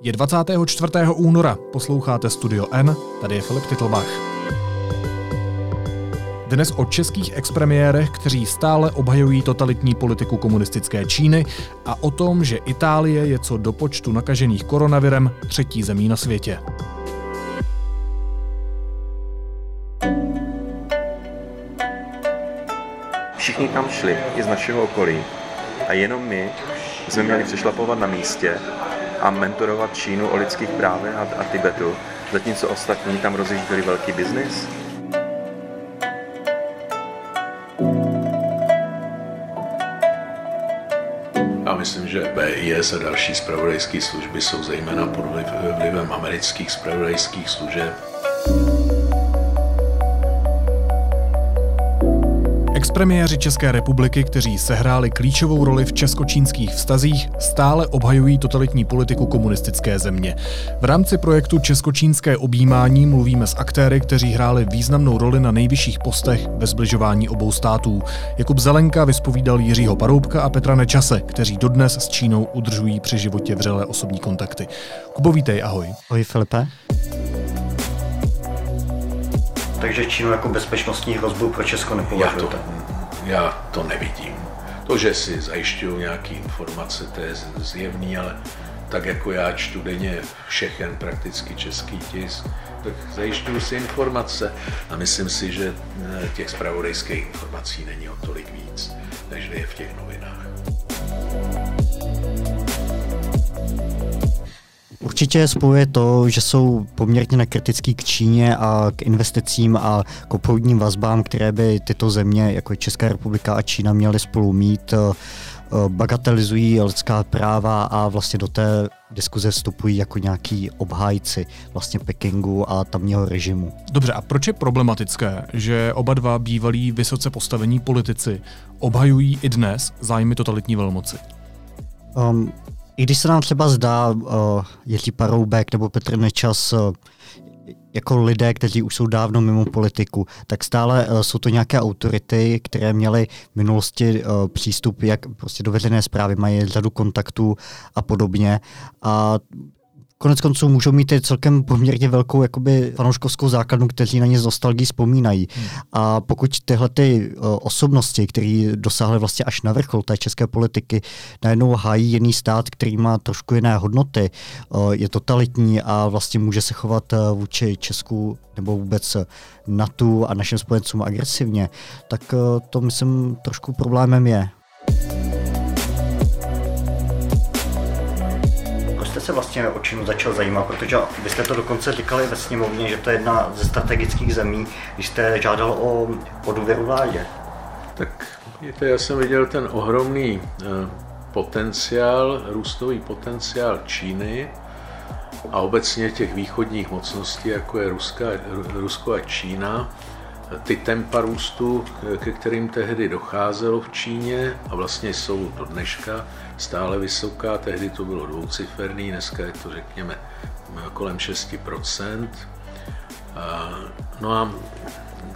Je 24. února, posloucháte Studio N, tady je Filip Titlbach. Dnes o českých expremiérech, kteří stále obhajují totalitní politiku komunistické Číny a o tom, že Itálie je co do počtu nakažených koronavirem třetí zemí na světě. Všichni tam šli, i z našeho okolí. A jenom my jsme měli přešlapovat na místě a mentorovat Čínu o lidských právech a, a Tibetu, zatímco ostatní tam rozjížděli velký biznis? Já myslím, že BIS a další spravodajské služby jsou zejména pod vlivem amerických spravodajských služeb. Expremiéři České republiky, kteří sehráli klíčovou roli v česko-čínských vztazích, stále obhajují totalitní politiku komunistické země. V rámci projektu Česko-čínské objímání mluvíme s aktéry, kteří hráli významnou roli na nejvyšších postech ve zbližování obou států. Jakub Zelenka vyspovídal Jiřího Paroubka a Petra Nečase, kteří dodnes s Čínou udržují při životě vřelé osobní kontakty. Kubo, vítej, ahoj. Ahoj Filipe. Takže Čínu jako bezpečnostní hrozbu pro Česko nepovažujete? Já to, já to nevidím. To, že si zajišťují nějaké informace, to je zjevný, ale tak jako já čtu denně všechen prakticky český tisk, tak zajišťuju si informace a myslím si, že eh, těch zpravodajských informací není o tolik víc, než je v těch novinách. Určitě spojuje to, že jsou poměrně nekritický k Číně a k investicím a k obchodním vazbám, které by tyto země, jako je Česká republika a Čína, měly spolu mít bagatelizují lidská práva a vlastně do té diskuze vstupují jako nějaký obhájci vlastně Pekingu a tamního režimu. Dobře, a proč je problematické, že oba dva bývalí vysoce postavení politici obhajují i dnes zájmy totalitní velmoci? Um, i když se nám třeba zdá uh, Jiří Paroubek nebo Petr Nečas uh, jako lidé, kteří už jsou dávno mimo politiku, tak stále uh, jsou to nějaké autority, které měly v minulosti uh, přístup jak prostě do veřejné zprávy, mají řadu kontaktů a podobně. A konec konců můžou mít i celkem poměrně velkou jakoby fanouškovskou základnu, kteří na ně z nostalgii vzpomínají. Hmm. A pokud tyhle ty osobnosti, které dosáhly vlastně až na vrchol té české politiky, najednou hájí jiný stát, který má trošku jiné hodnoty, je totalitní a vlastně může se chovat uh, vůči Česku nebo vůbec NATO a našim spojencům agresivně, tak uh, to myslím trošku problémem je. Se vlastně o čím začal zajímat, protože vy jste to dokonce říkali ve sněmovně, že to je jedna ze strategických zemí, když jste žádal o, o důvěru vládě. Tak víte, já jsem viděl ten ohromný eh, potenciál, růstový potenciál Číny a obecně těch východních mocností, jako je Ruska, Rusko a Čína, ty tempa růstu, ke kterým tehdy docházelo v Číně a vlastně jsou do dneška stále vysoká, tehdy to bylo dvouciferný, dneska je to řekněme kolem 6%. No a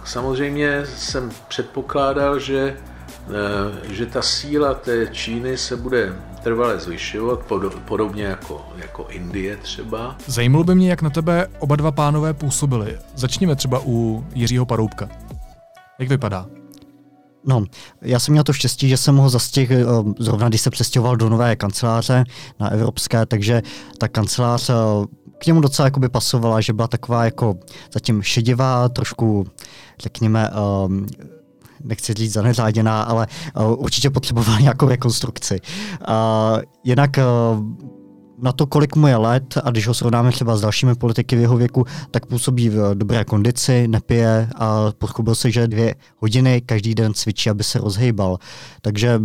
samozřejmě jsem předpokládal, že, e, že ta síla té Číny se bude trvale zvyšovat, podobně jako, jako Indie třeba. Zajímalo by mě, jak na tebe oba dva pánové působili. Začněme třeba u Jiřího Paroubka. Jak vypadá? No, já jsem měl to štěstí, že jsem ho zastihl eh, zrovna, když se přestěhoval do nové kanceláře na evropské, takže ta kancelář eh, k němu docela jakoby pasovala, že byla taková jako zatím šedivá, trošku, řekněme, um, nechci říct zaneřáděná, ale uh, určitě potřebovala nějakou rekonstrukci. Uh, jinak uh, na to, kolik mu je let a když ho srovnáme třeba s dalšími politiky v jeho věku, tak působí v dobré kondici, nepije a pochopil se, že dvě hodiny každý den cvičí, aby se rozhejbal. Takže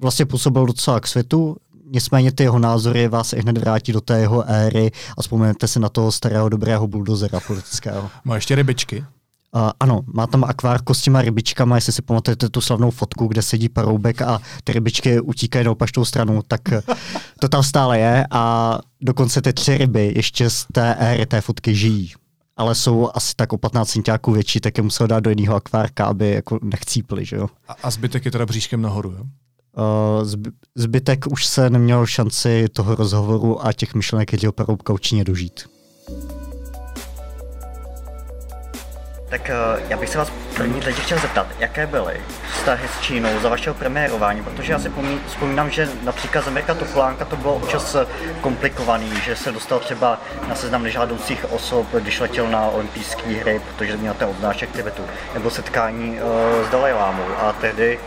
vlastně působil docela k světu, nicméně ty jeho názory vás i hned vrátí do té jeho éry a vzpomenete si na toho starého dobrého buldozera politického. Má ještě rybičky? Uh, ano, má tam akvárko s těma rybičkama, jestli si pamatujete tu slavnou fotku, kde sedí paroubek a ty rybičky utíkají na opačnou stranu, tak to tam stále je a dokonce ty tři ryby ještě z té éry té fotky žijí. Ale jsou asi tak o 15 centiáků větší, tak je musel dát do jiného akvárka, aby jako nechcípli, že jo. A, a zbytek je teda bříškem nahoru, jo? zbytek už se neměl šanci toho rozhovoru a těch myšlenek Jiřího Paroubka určitě dožít. Tak eh, já bych se vás první teď chtěl zeptat, jaké byly vztahy s Čínou za vašeho premiérování, protože já si vzpomínám, že například z Amerika Topolánka to bylo občas eh, komplikovaný, že se dostal třeba na seznam nežádoucích osob, když letěl na olympijské hry, protože měl ten odnášek Tibetu, nebo setkání uh, s Dalajlámou. A tehdy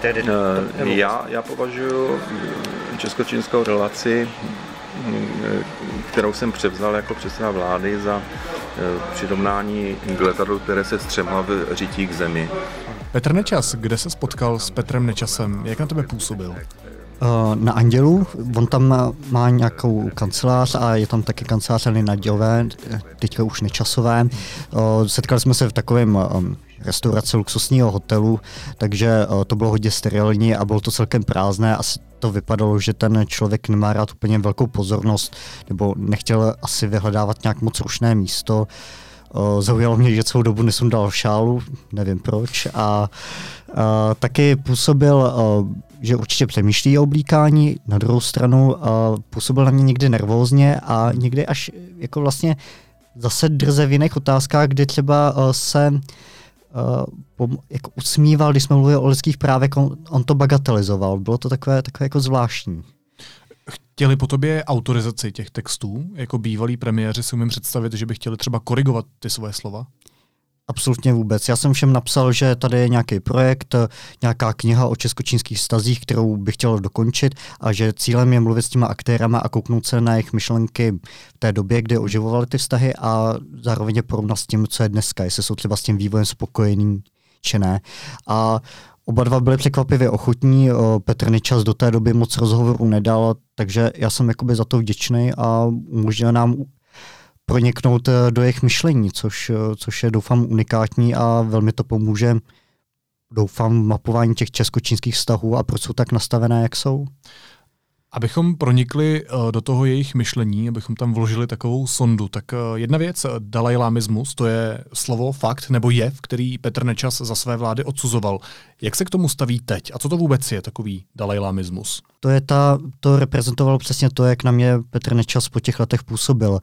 Tedy to, já, já považuji česko-čínskou relaci, kterou jsem převzal jako předseda vlády za přirovnání k letadlu, které se střemla v řití k zemi. Petr Nečas, kde se spotkal s Petrem Nečasem? Jak na tebe působil? Na Andělu, on tam má nějakou kancelář a je tam taky kancelář Nadělové, teďka už nečasové. Setkali jsme se v takovém restaurace luxusního hotelu, takže to bylo hodně sterilní a bylo to celkem prázdné. Asi to vypadalo, že ten člověk nemá rád úplně velkou pozornost, nebo nechtěl asi vyhledávat nějak moc rušné místo. Zaujalo mě, že celou dobu nesundal šálu, nevím proč. A, a taky působil, že určitě přemýšlí o oblíkání, na druhou stranu a působil na mě někdy nervózně a někdy až jako vlastně zase drze v jiných otázkách, kdy třeba se uh, jako usmíval, když jsme mluvili o lidských právech, on, on to bagatelizoval. Bylo to takové, takové jako zvláštní. Chtěli po tobě autorizaci těch textů? Jako bývalí premiéři si umím představit, že by chtěli třeba korigovat ty svoje slova? Absolutně vůbec. Já jsem všem napsal, že tady je nějaký projekt, nějaká kniha o českočínských stazích, kterou bych chtěl dokončit a že cílem je mluvit s těma aktérama a kouknout se na jejich myšlenky v té době, kdy oživovaly ty vztahy a zároveň je porovnat s tím, co je dneska, jestli jsou třeba s tím vývojem spokojení či ne. A Oba dva byli překvapivě ochotní, Petr Nečas do té doby moc rozhovorů nedal, takže já jsem jakoby za to vděčný a umožnil nám proniknout eh, do jejich myšlení, což, eh, což je doufám unikátní a velmi to pomůže doufám v mapování těch česko-čínských vztahů a proč jsou tak nastavené, jak jsou. Abychom pronikli eh, do toho jejich myšlení, abychom tam vložili takovou sondu, tak jedna věc, dalajlámismus, to je slovo, fakt nebo jev, který Petr Nečas za své vlády odsuzoval. Jak se k tomu staví teď a co to vůbec je takový dalajlámismus? To, je ta, to reprezentovalo přesně to, jak na mě Petr Nečas po těch letech působil.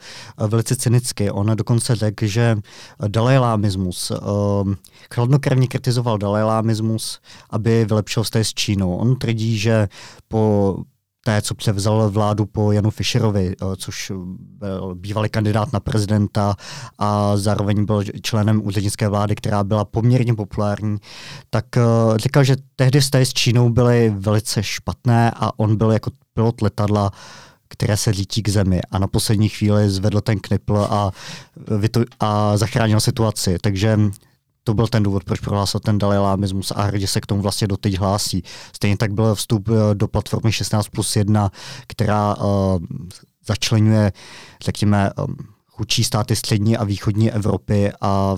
Velice cynicky. On dokonce řekl, že dalajlámismus, uh, chladnokrevně kritizoval dalajlámismus, aby vylepšil vztah s Čínou. On tvrdí, že po té, co převzal vládu po Janu Fischerovi, eh, což byl bývalý kandidát na prezidenta a zároveň byl členem úřednické vlády, která byla poměrně populární, tak eh, říkal, že tehdy vztahy s Čínou byly velice špatné a on byl jako pilot letadla které se lítí k zemi a na poslední chvíli zvedl ten knipl a, a zachránil situaci. Takže to byl ten důvod, proč prohlásil ten dalajlámismus a hrdě se k tomu vlastně doteď hlásí. Stejně tak byl vstup eh, do platformy 16 plus 1, která uh, začlenuje, řekněme, um, chudší státy střední a východní Evropy a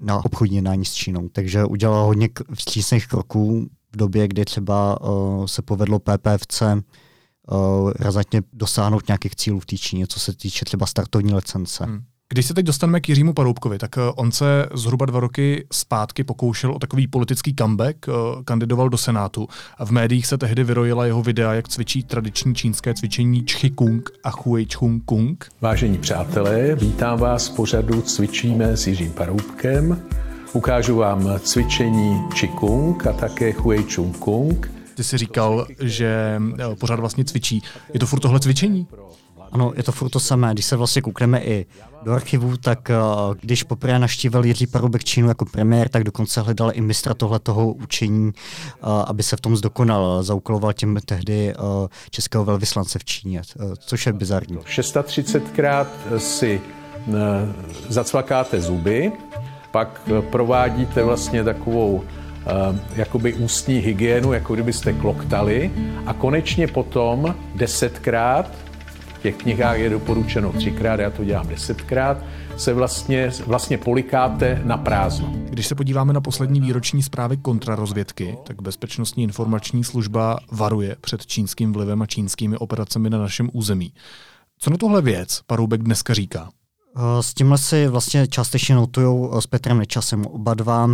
na obchodní jednání s Čínou. Takže udělal hodně vstřícných kroků v době, kdy třeba uh, se povedlo PPFC uh, razantně dosáhnout nějakých cílů v té Číně, co se týče třeba startovní licence. Hmm. Když se teď dostaneme k Jiřímu Paroubkovi, tak eh, on se zhruba dva roky zpátky pokoušel o takový politický comeback, eh, kandidoval do Senátu a v médiích se tehdy vyrojila jeho videa, jak cvičí tradiční čínské cvičení Čchy Kung a Hui Chung Kung. Vážení přátelé, vítám vás v pořadu Cvičíme s Jiřím Paroubkem. Ukážu vám cvičení Kung a také Hui Chung Kung. Ty jsi říkal, že eh, pořád vlastně cvičí. Je to furt tohle cvičení? Ano, je to furt to samé. Když se vlastně koukneme i do archivu, tak uh, když poprvé naštívil Jiří Parubek Čínu jako premiér, tak dokonce hledal i mistra tohletoho učení, uh, aby se v tom zdokonal. Zaukoloval tím tehdy uh, českého velvyslance v Číně, což je bizarní. 630krát si zacvakáte zuby, pak provádíte vlastně takovou jakoby ústní hygienu, jako kdybyste kloktali a konečně potom desetkrát těch knihách je doporučeno třikrát, já to dělám desetkrát, se vlastně, vlastně polikáte na prázdno. Když se podíváme na poslední výroční zprávy kontrarozvědky, tak Bezpečnostní informační služba varuje před čínským vlivem a čínskými operacemi na našem území. Co na tohle věc Paroubek dneska říká? S tímhle si vlastně částečně notují s Petrem Nečasem oba dva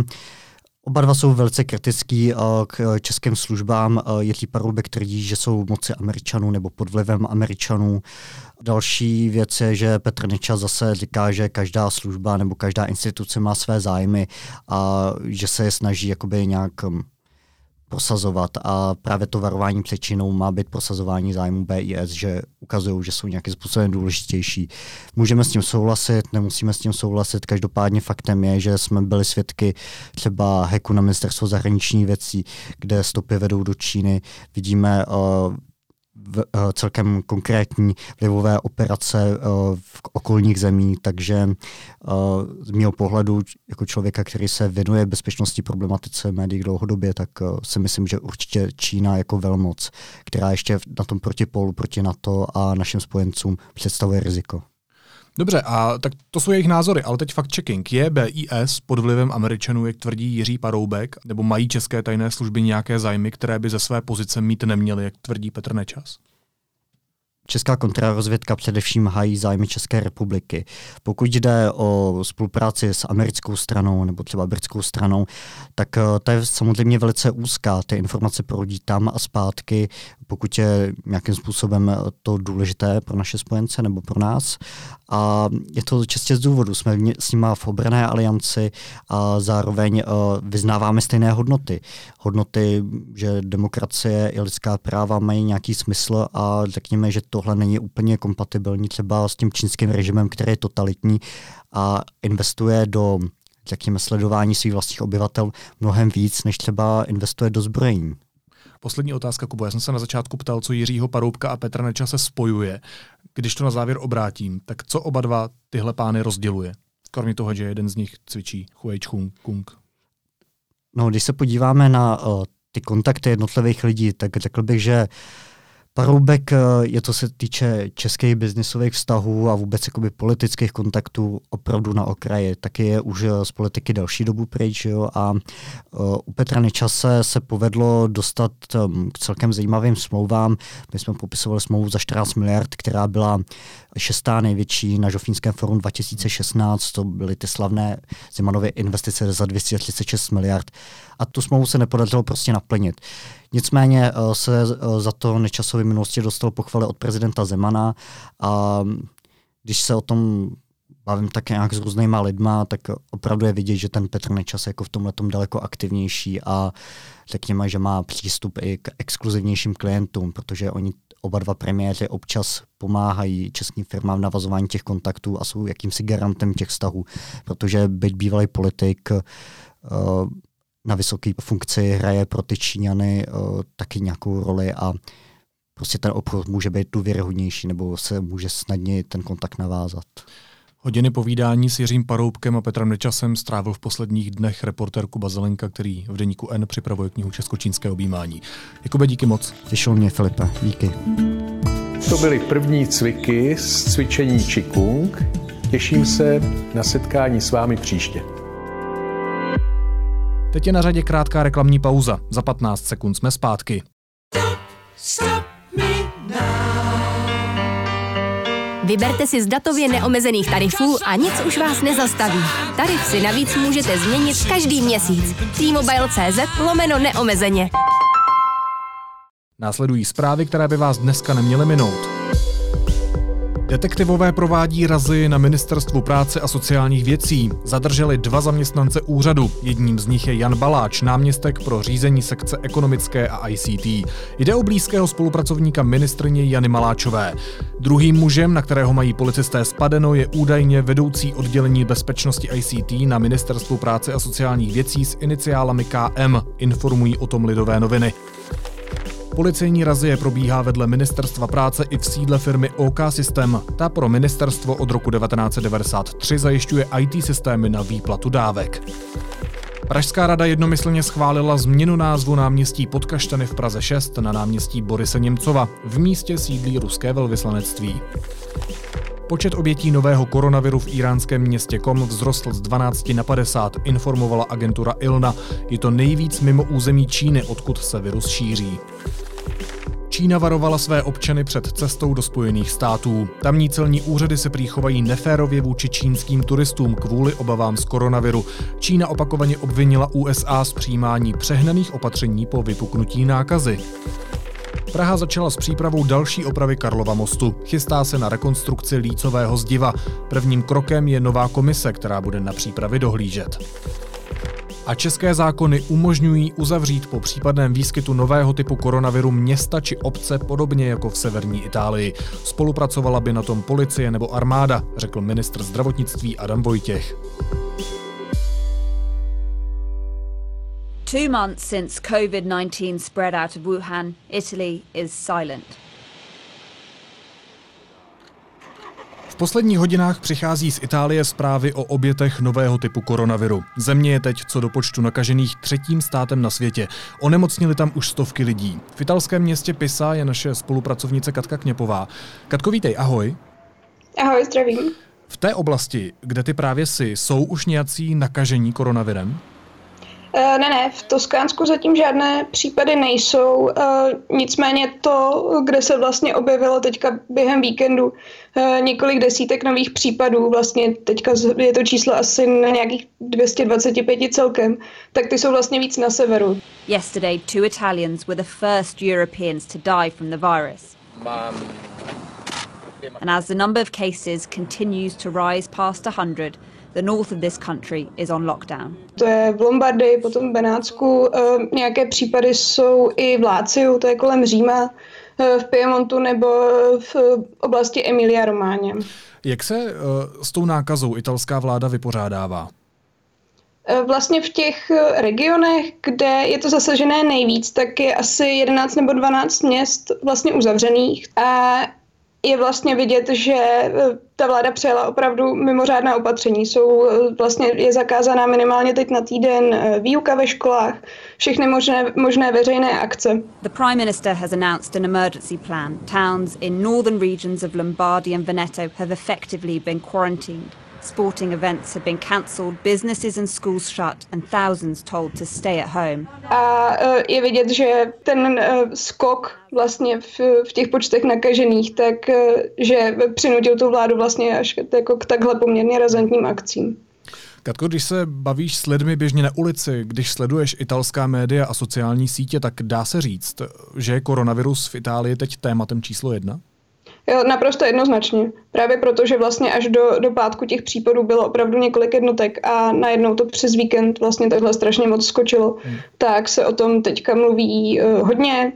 Oba dva jsou velice kritický uh, k českým službám. Uh, Jiří Paroubek tvrdí, že jsou moci Američanů nebo pod vlivem Američanů. Další věc je, že Petr Nečas zase říká, že každá služba nebo každá instituce má své zájmy a že se je snaží jakoby nějak um, prosazovat a právě to varování před Čínou má být prosazování zájmu BIS, že ukazují, že jsou nějakým způsobem důležitější. Můžeme s tím souhlasit, nemusíme s tím souhlasit, každopádně faktem je, že jsme byli svědky třeba hacku na ministerstvo zahraničních věcí, kde stopy vedou do Číny. Vidíme uh, v, uh, celkem konkrétní vlivové operace uh, v okolních zemí, takže uh, z mého pohledu jako člověka, který se věnuje bezpečnosti problematice médií dlouhodobě, tak si myslím, že určitě Čína jako velmoc, která ještě na tom protipolu proti NATO a našim spojencům představuje riziko. Dobře, a tak to jsou jejich názory, ale teď fakt checking. Je BIS pod vlivem Američanů, jak tvrdí Jiří Paroubek, nebo mají české tajné služby nějaké zájmy, které by ze své pozice mít neměly, jak tvrdí Petr Nečas? Česká kontrarozvědka především hájí zájmy České republiky. Pokud jde o spolupráci s americkou stranou nebo třeba britskou stranou, tak eh, ta je samozřejmě velice úzká. Ty informace proudí tam a zpátky, pokud je nějakým způsobem to důležité pro naše spojence nebo pro nás. A je to čistě z důvodu. Jsme s nimi v obrané alianci a zároveň uh, vyznáváme stejné hodnoty. Hodnoty, že demokracie i lidská práva mají nějaký smysl a řekněme, že tohle není úplně kompatibilní třeba s tím čínským režimem, který je totalitní a investuje do řekněme, sledování svých vlastních obyvatel mnohem víc, než třeba investuje do zbrojení. Poslední otázka, Kubo. Já jsem se na začátku ptal, co Jiřího Paroubka a Petra Neča se spojuje. Když to na závěr obrátím, tak co oba dva tyhle pány rozděluje? Kromě toho, že jeden z nich cvičí Huey Kung. No, když se podíváme na uh, ty kontakty jednotlivých lidí, tak řekl bych, že Paroubek eh, je to se týče českých biznisových vztahů a vůbec jakoby politických kontaktů opravdu na okraji. Taky je už eh, z politiky další dobu pryč. Jo? A uh, u Petra Nečase se povedlo dostat um, k celkem zajímavým smlouvám. My jsme popisovali smlouvu za 14 miliard, která byla šestá největší na Žofínském forum 2016. To byly ty slavné Zimanovy investice za 236 miliard. A tu smlouvu se nepodařilo prostě naplnit. Nicméně eh, se eh, za to nečasově minulosti dostal pochvaly od prezidenta Zemana a když se o tom bavím tak nějak s různýma lidma, tak opravdu je vidět, že ten Petr Nečas je jako v tomhle daleko aktivnější a řekněme, že má přístup i k exkluzivnějším klientům, protože oni oba dva premiéři občas pomáhají českým firmám v navazování těch kontaktů a jsou jakýmsi garantem těch vztahů, protože byť bývalý politik uh, na vysoké funkci hraje pro ty Číňany uh, taky nějakou roli a prostě ten obchod může být důvěryhodnější nebo se může snadněji ten kontakt navázat. Hodiny povídání s Jiřím Paroubkem a Petrem Nečasem strávil v posledních dnech reportér Kuba Zelenka, který v deníku N připravuje knihu Českočínské objímání. Jakube, díky moc. Těšil mě, Filipe. Díky. To byly první cviky z cvičení Qigong. Těším se na setkání s vámi příště. Teď je na řadě krátká reklamní pauza. Za 15 sekund jsme zpátky. Vyberte si z datově neomezených tarifů a nic už vás nezastaví. Tarif si navíc můžete změnit každý měsíc. T-Mobile.cz lomeno neomezeně. Následují zprávy, které by vás dneska neměly minout. Detektivové provádí razy na Ministerstvu práce a sociálních věcí. Zadrželi dva zaměstnance úřadu. Jedním z nich je Jan Baláč, náměstek pro řízení sekce ekonomické a ICT. Jde o blízkého spolupracovníka ministrně Jany Maláčové. Druhým mužem, na kterého mají policisté spadeno, je údajně vedoucí oddělení bezpečnosti ICT na Ministerstvu práce a sociálních věcí s iniciálami KM, informují o tom lidové noviny. Policejní razie probíhá vedle Ministerstva práce i v sídle firmy OK System. Ta pro ministerstvo od roku 1993 zajišťuje IT systémy na výplatu dávek. Pražská rada jednomyslně schválila změnu názvu náměstí Podkaštany v Praze 6 na náměstí Borise Němcova. V místě sídlí ruské velvyslanectví. Počet obětí nového koronaviru v iránském městě Kom vzrostl z 12 na 50, informovala agentura ILNA. Je to nejvíc mimo území Číny, odkud se virus šíří. Čína varovala své občany před cestou do Spojených států. Tamní celní úřady se prýchovají neférově vůči čínským turistům kvůli obavám z koronaviru. Čína opakovaně obvinila USA z přijímání přehnaných opatření po vypuknutí nákazy. Praha začala s přípravou další opravy Karlova mostu. Chystá se na rekonstrukci lícového zdiva. Prvním krokem je nová komise, která bude na přípravy dohlížet. A české zákony umožňují uzavřít po případném výskytu nového typu koronaviru města či obce podobně jako v severní Itálii. Spolupracovala by na tom policie nebo armáda, řekl ministr zdravotnictví Adam Vojtěch. Two months since COVID 19 spread out of Wuhan, Italy is silent. Posledních hodinách přichází z Itálie zprávy o obětech nového typu koronaviru. Země je teď co do počtu nakažených třetím státem na světě. Onemocnili tam už stovky lidí. V italském městě Pisa je naše spolupracovnice Katka Kněpová. Katko, vítej, ahoj. Ahoj, zdravím. V té oblasti, kde ty právě jsi, jsou už nějací nakažení koronavirem? Eh, ne, ne, v Toskánsku zatím žádné případy nejsou, eh, nicméně to, kde se vlastně objevilo teďka během víkendu eh, několik desítek nových případů, vlastně teďka je to číslo asi na nějakých 225 celkem, tak ty jsou vlastně víc na severu. Yesterday, two Italians were the first Europeans to die from the virus. And as the number of cases continues to rise past 100, the north of this country is on lockdown. To je v Lombardii, potom v Benátsku. E, nějaké případy jsou i v Láciu, to je kolem Říma, e, v Piemontu nebo v oblasti Emilia Románě. Jak se e, s tou nákazou italská vláda vypořádává? Vlastně v těch regionech, kde je to zasažené nejvíc, tak je asi 11 nebo 12 měst vlastně uzavřených. A je vlastně vidět, že e, ta vláda přijala opravdu mimořádná opatření. Jsou e, vlastně je zakázaná minimálně teď na týden e, výuka ve školách, všechny možné, možné veřejné akce. The Prime Minister has announced an emergency plan. Towns in northern regions of Lombardy and Veneto have effectively been quarantined. Sporting events have been cancelled, businesses and schools shut, and thousands told to stay at home. A e, je vidět, že ten e, skok vlastně v, v těch počtech nakažených, tak e, že přinutil tu vládu vlastně až k, jako k takhle poměrně razantním akcím. Katko, když se bavíš s lidmi běžně na ulici, když sleduješ italská média a sociální sítě, tak dá se říct, že je koronavirus v Itálii teď tématem číslo jedna? Jo, naprosto jednoznačně. Právě proto, že vlastně až do, do pátku těch případů bylo opravdu několik jednotek a najednou to přes víkend vlastně takhle strašně moc skočilo, hmm. tak se o tom teďka mluví uh, hodně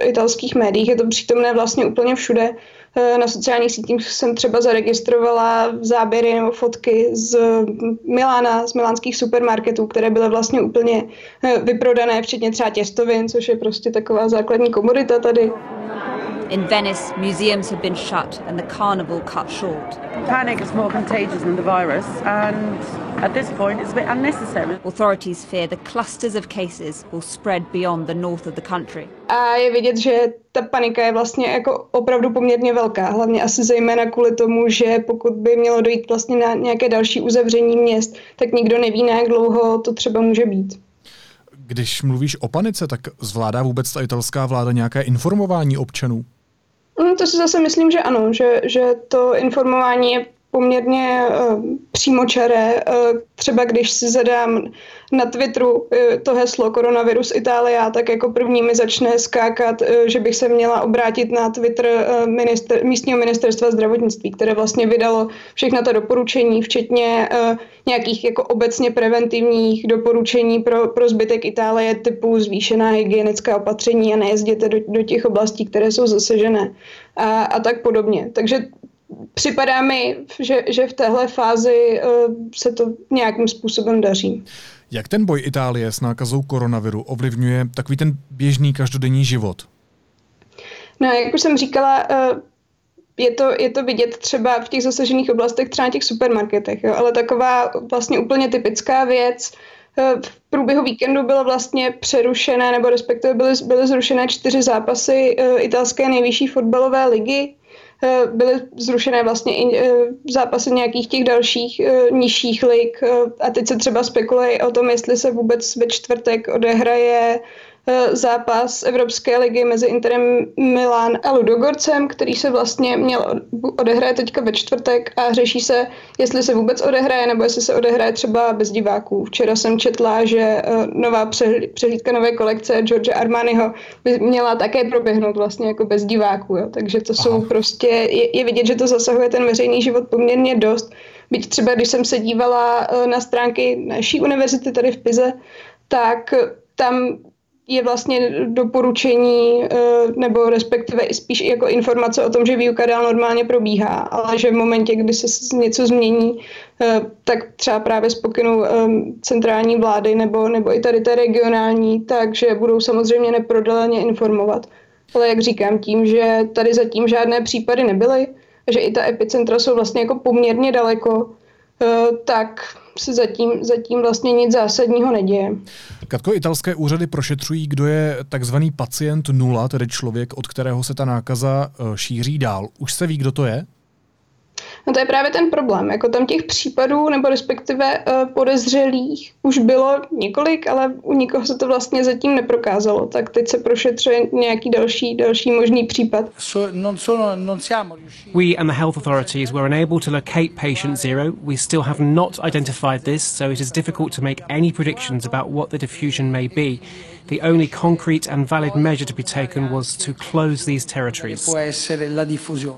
v italských médiích, je to přítomné vlastně úplně všude. Uh, na sociálních sítích jsem třeba zaregistrovala záběry nebo fotky z Milána, z milánských supermarketů, které byly vlastně úplně uh, vyprodané, včetně třeba těstovin, což je prostě taková základní komodita tady. In Venice, museums have been shut and the carnival cut short. Panic is more contagious than the virus, and at this point, it's a bit unnecessary. Authorities fear the clusters of cases will spread beyond the north of the country. A je vidět, že ta panika je vlastně jako opravdu poměrně velká, hlavně asi zejména kvůli tomu, že pokud by mělo dojít vlastně na nějaké další uzavření měst, tak nikdo neví, na jak dlouho to třeba může být. Když mluvíš o panice, tak zvládá vůbec ta italská vláda nějaké informování občanů? No, to si zase myslím, že ano, že, že to informování je poměrně uh, přímočaré. Uh, třeba když si zadám na Twitteru uh, to heslo koronavirus Itália, tak jako první mi začne skákat, uh, že bych se měla obrátit na Twitter uh, minister, místního ministerstva zdravotnictví, které vlastně vydalo všechna ta doporučení, včetně uh, nějakých jako obecně preventivních doporučení pro, pro zbytek Itálie typu zvýšená hygienická opatření a nejezděte do, do těch oblastí, které jsou zasežené a, a tak podobně. Takže připadá mi, že, že v téhle fázi uh, se to nějakým způsobem daří. Jak ten boj Itálie s nákazou koronaviru ovlivňuje takový ten běžný každodenní život? No, jak už jsem říkala, uh, je to, je to vidět třeba v těch zasažených oblastech, třeba na těch supermarketech, jo? ale taková vlastně úplně typická věc, eh, v průběhu víkendu bylo vlastně přerušené, nebo respektive byly, byly zrušené čtyři zápasy italské nejvyšší fotbalové ligy. Eh, byly zrušené vlastně i eh, zápasy nějakých těch dalších eh, nižších lig a teď se třeba spekuluje o tom, jestli se vůbec ve čtvrtek odehraje Eh, zápas Evropské ligy mezi Interem Milán a Ludogorcem, který se vlastně měl odehraje teďka ve čtvrtek a řeší se, jestli se vůbec odehraje, nebo jestli se odehraje třeba bez diváků. Včera jsem četla, že eh, nová přehlídka nové kolekce George Armaniho by měla také proběhnout vlastně jako bez diváků. Jo. Takže to jsou Aha. prostě, je, je vidět, že to zasahuje ten veřejný život poměrně dost. Byť třeba, když jsem se dívala eh, na stránky naší univerzity tady v Pize, tak tam je vlastně doporučení, eh, nebo respektive i spíš jako informace o tom, že výuka dál normálně probíhá, ale že v momentě, kdy se něco změní, eh, tak třeba právě z pokynu eh, centrální vlády nebo, nebo i tady té regionální, takže budou samozřejmě neprodaleně informovat. Ale jak říkám, tím, že tady zatím žádné případy nebyly, že i ta epicentra jsou vlastně jako poměrně daleko, tak se zatím, zatím vlastně nic zásadního neděje. Katko, italské úřady prošetřují, kdo je takzvaný pacient nula, tedy člověk, od kterého se ta nákaza eh, šíří dál. Už se ví, kdo to je? No to je právě ten problém. Jako tam těch případů, nebo respektive uh, podezřelých už bylo několik, ale u nikoho se to vlastně zatím neprokázalo. Tak teď se prošetřuje nějaký další, další možný případ. We and the health authorities were unable to locate patient zero. We still have not identified this, so it is difficult to make any predictions about what the diffusion may be. The only concrete and valid measure to be taken was to close these territories.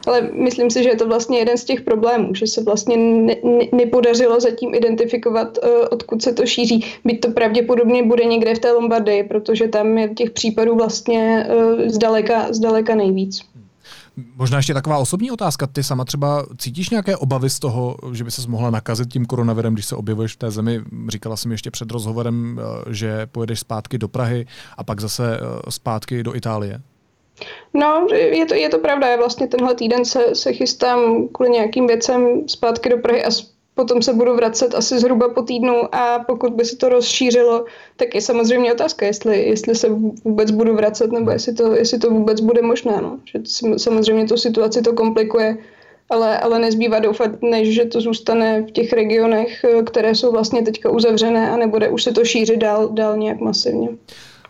Ale myslím si, že je to vlastně jeden z těch problémů, že se vlastně ne, ne, nepodařilo zatím identifikovat, uh, odkud se to šíří. Byť to pravděpodobně bude někde v té Lombardii, protože tam je těch případů vlastně uh, zdaleka, zdaleka nejvíc. Možná ještě taková osobní otázka. Ty sama třeba cítíš nějaké obavy z toho, že by se mohla nakazit tím koronavirem, když se objevuješ v té zemi? Říkala jsem ještě před rozhovorem, eh, že pojedeš zpátky do Prahy a pak zase eh, zpátky do Itálie. No, je to, je to pravda. Já vlastně tenhle týden se, se chystám kvůli nějakým věcem zpátky do Prahy a potom se budu vracet asi zhruba po týdnu a pokud by se to rozšířilo, tak je samozřejmě otázka, jestli, jestli se vůbec budu vracet nebo jestli to, jestli to vůbec bude možné. No. Že samozřejmě tu situaci to komplikuje, ale, ale nezbývá doufat, než že to zůstane v těch regionech, které jsou vlastně teďka uzavřené a nebude už se to šířit dál, dál nějak masivně.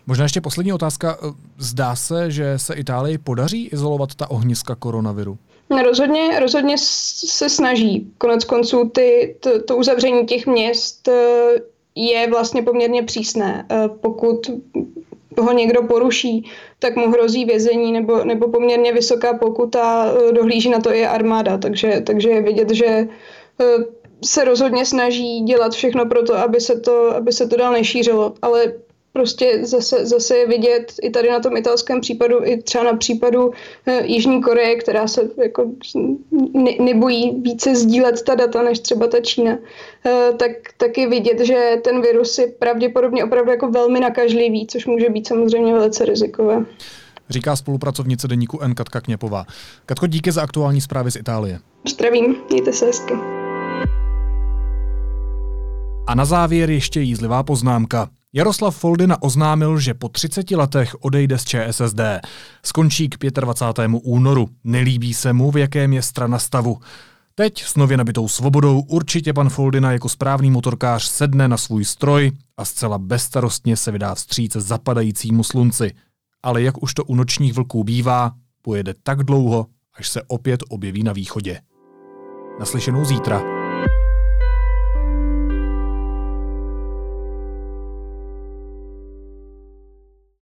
Možná ještě poslední otázka. Zdá se, že se Itálii podaří izolovat ta ohniska koronaviru? Rozhodně, rozhodně se snaží. Konec konců ty, to, to uzavření těch měst eh, je vlastně poměrně přísné. Eh, pokud ho někdo poruší, tak mu hrozí vězení nebo, nebo poměrně vysoká pokuta, eh, dohlíží na to i armáda, takže, takže je vidět, že se rozhodně snaží dělat všechno pro to, aby se to, aby se to dál nešířilo, ale prostě zase, zase je vidět i tady na tom italském případu, i třeba na případu e, Jižní Koreje, která se jako ne, nebojí více sdílet ta data než třeba ta Čína, e, tak, tak je vidět, že ten virus je pravděpodobně opravdu jako velmi nakažlivý, což může být samozřejmě velice rizikové. Říká spolupracovnice deníku N. Katka Kněpová. Katko, díky za aktuální zprávy z Itálie. Zdravím, mějte se hezky. A na závěr ještě jízlivá poznámka. Jaroslav Foldina oznámil, že po 30 letech odejde z ČSSD. Skončí k 25. únoru. Nelíbí se mu, v jakém je strana stavu. Teď s nově nabitou svobodou určitě pan Foldina jako správný motorkář sedne na svůj stroj a zcela bezstarostně se vydá vstříc zapadajícímu slunci. Ale jak už to u nočních vlků bývá, pojede tak dlouho, až se opět objeví na východě. Naslyšenou zítra.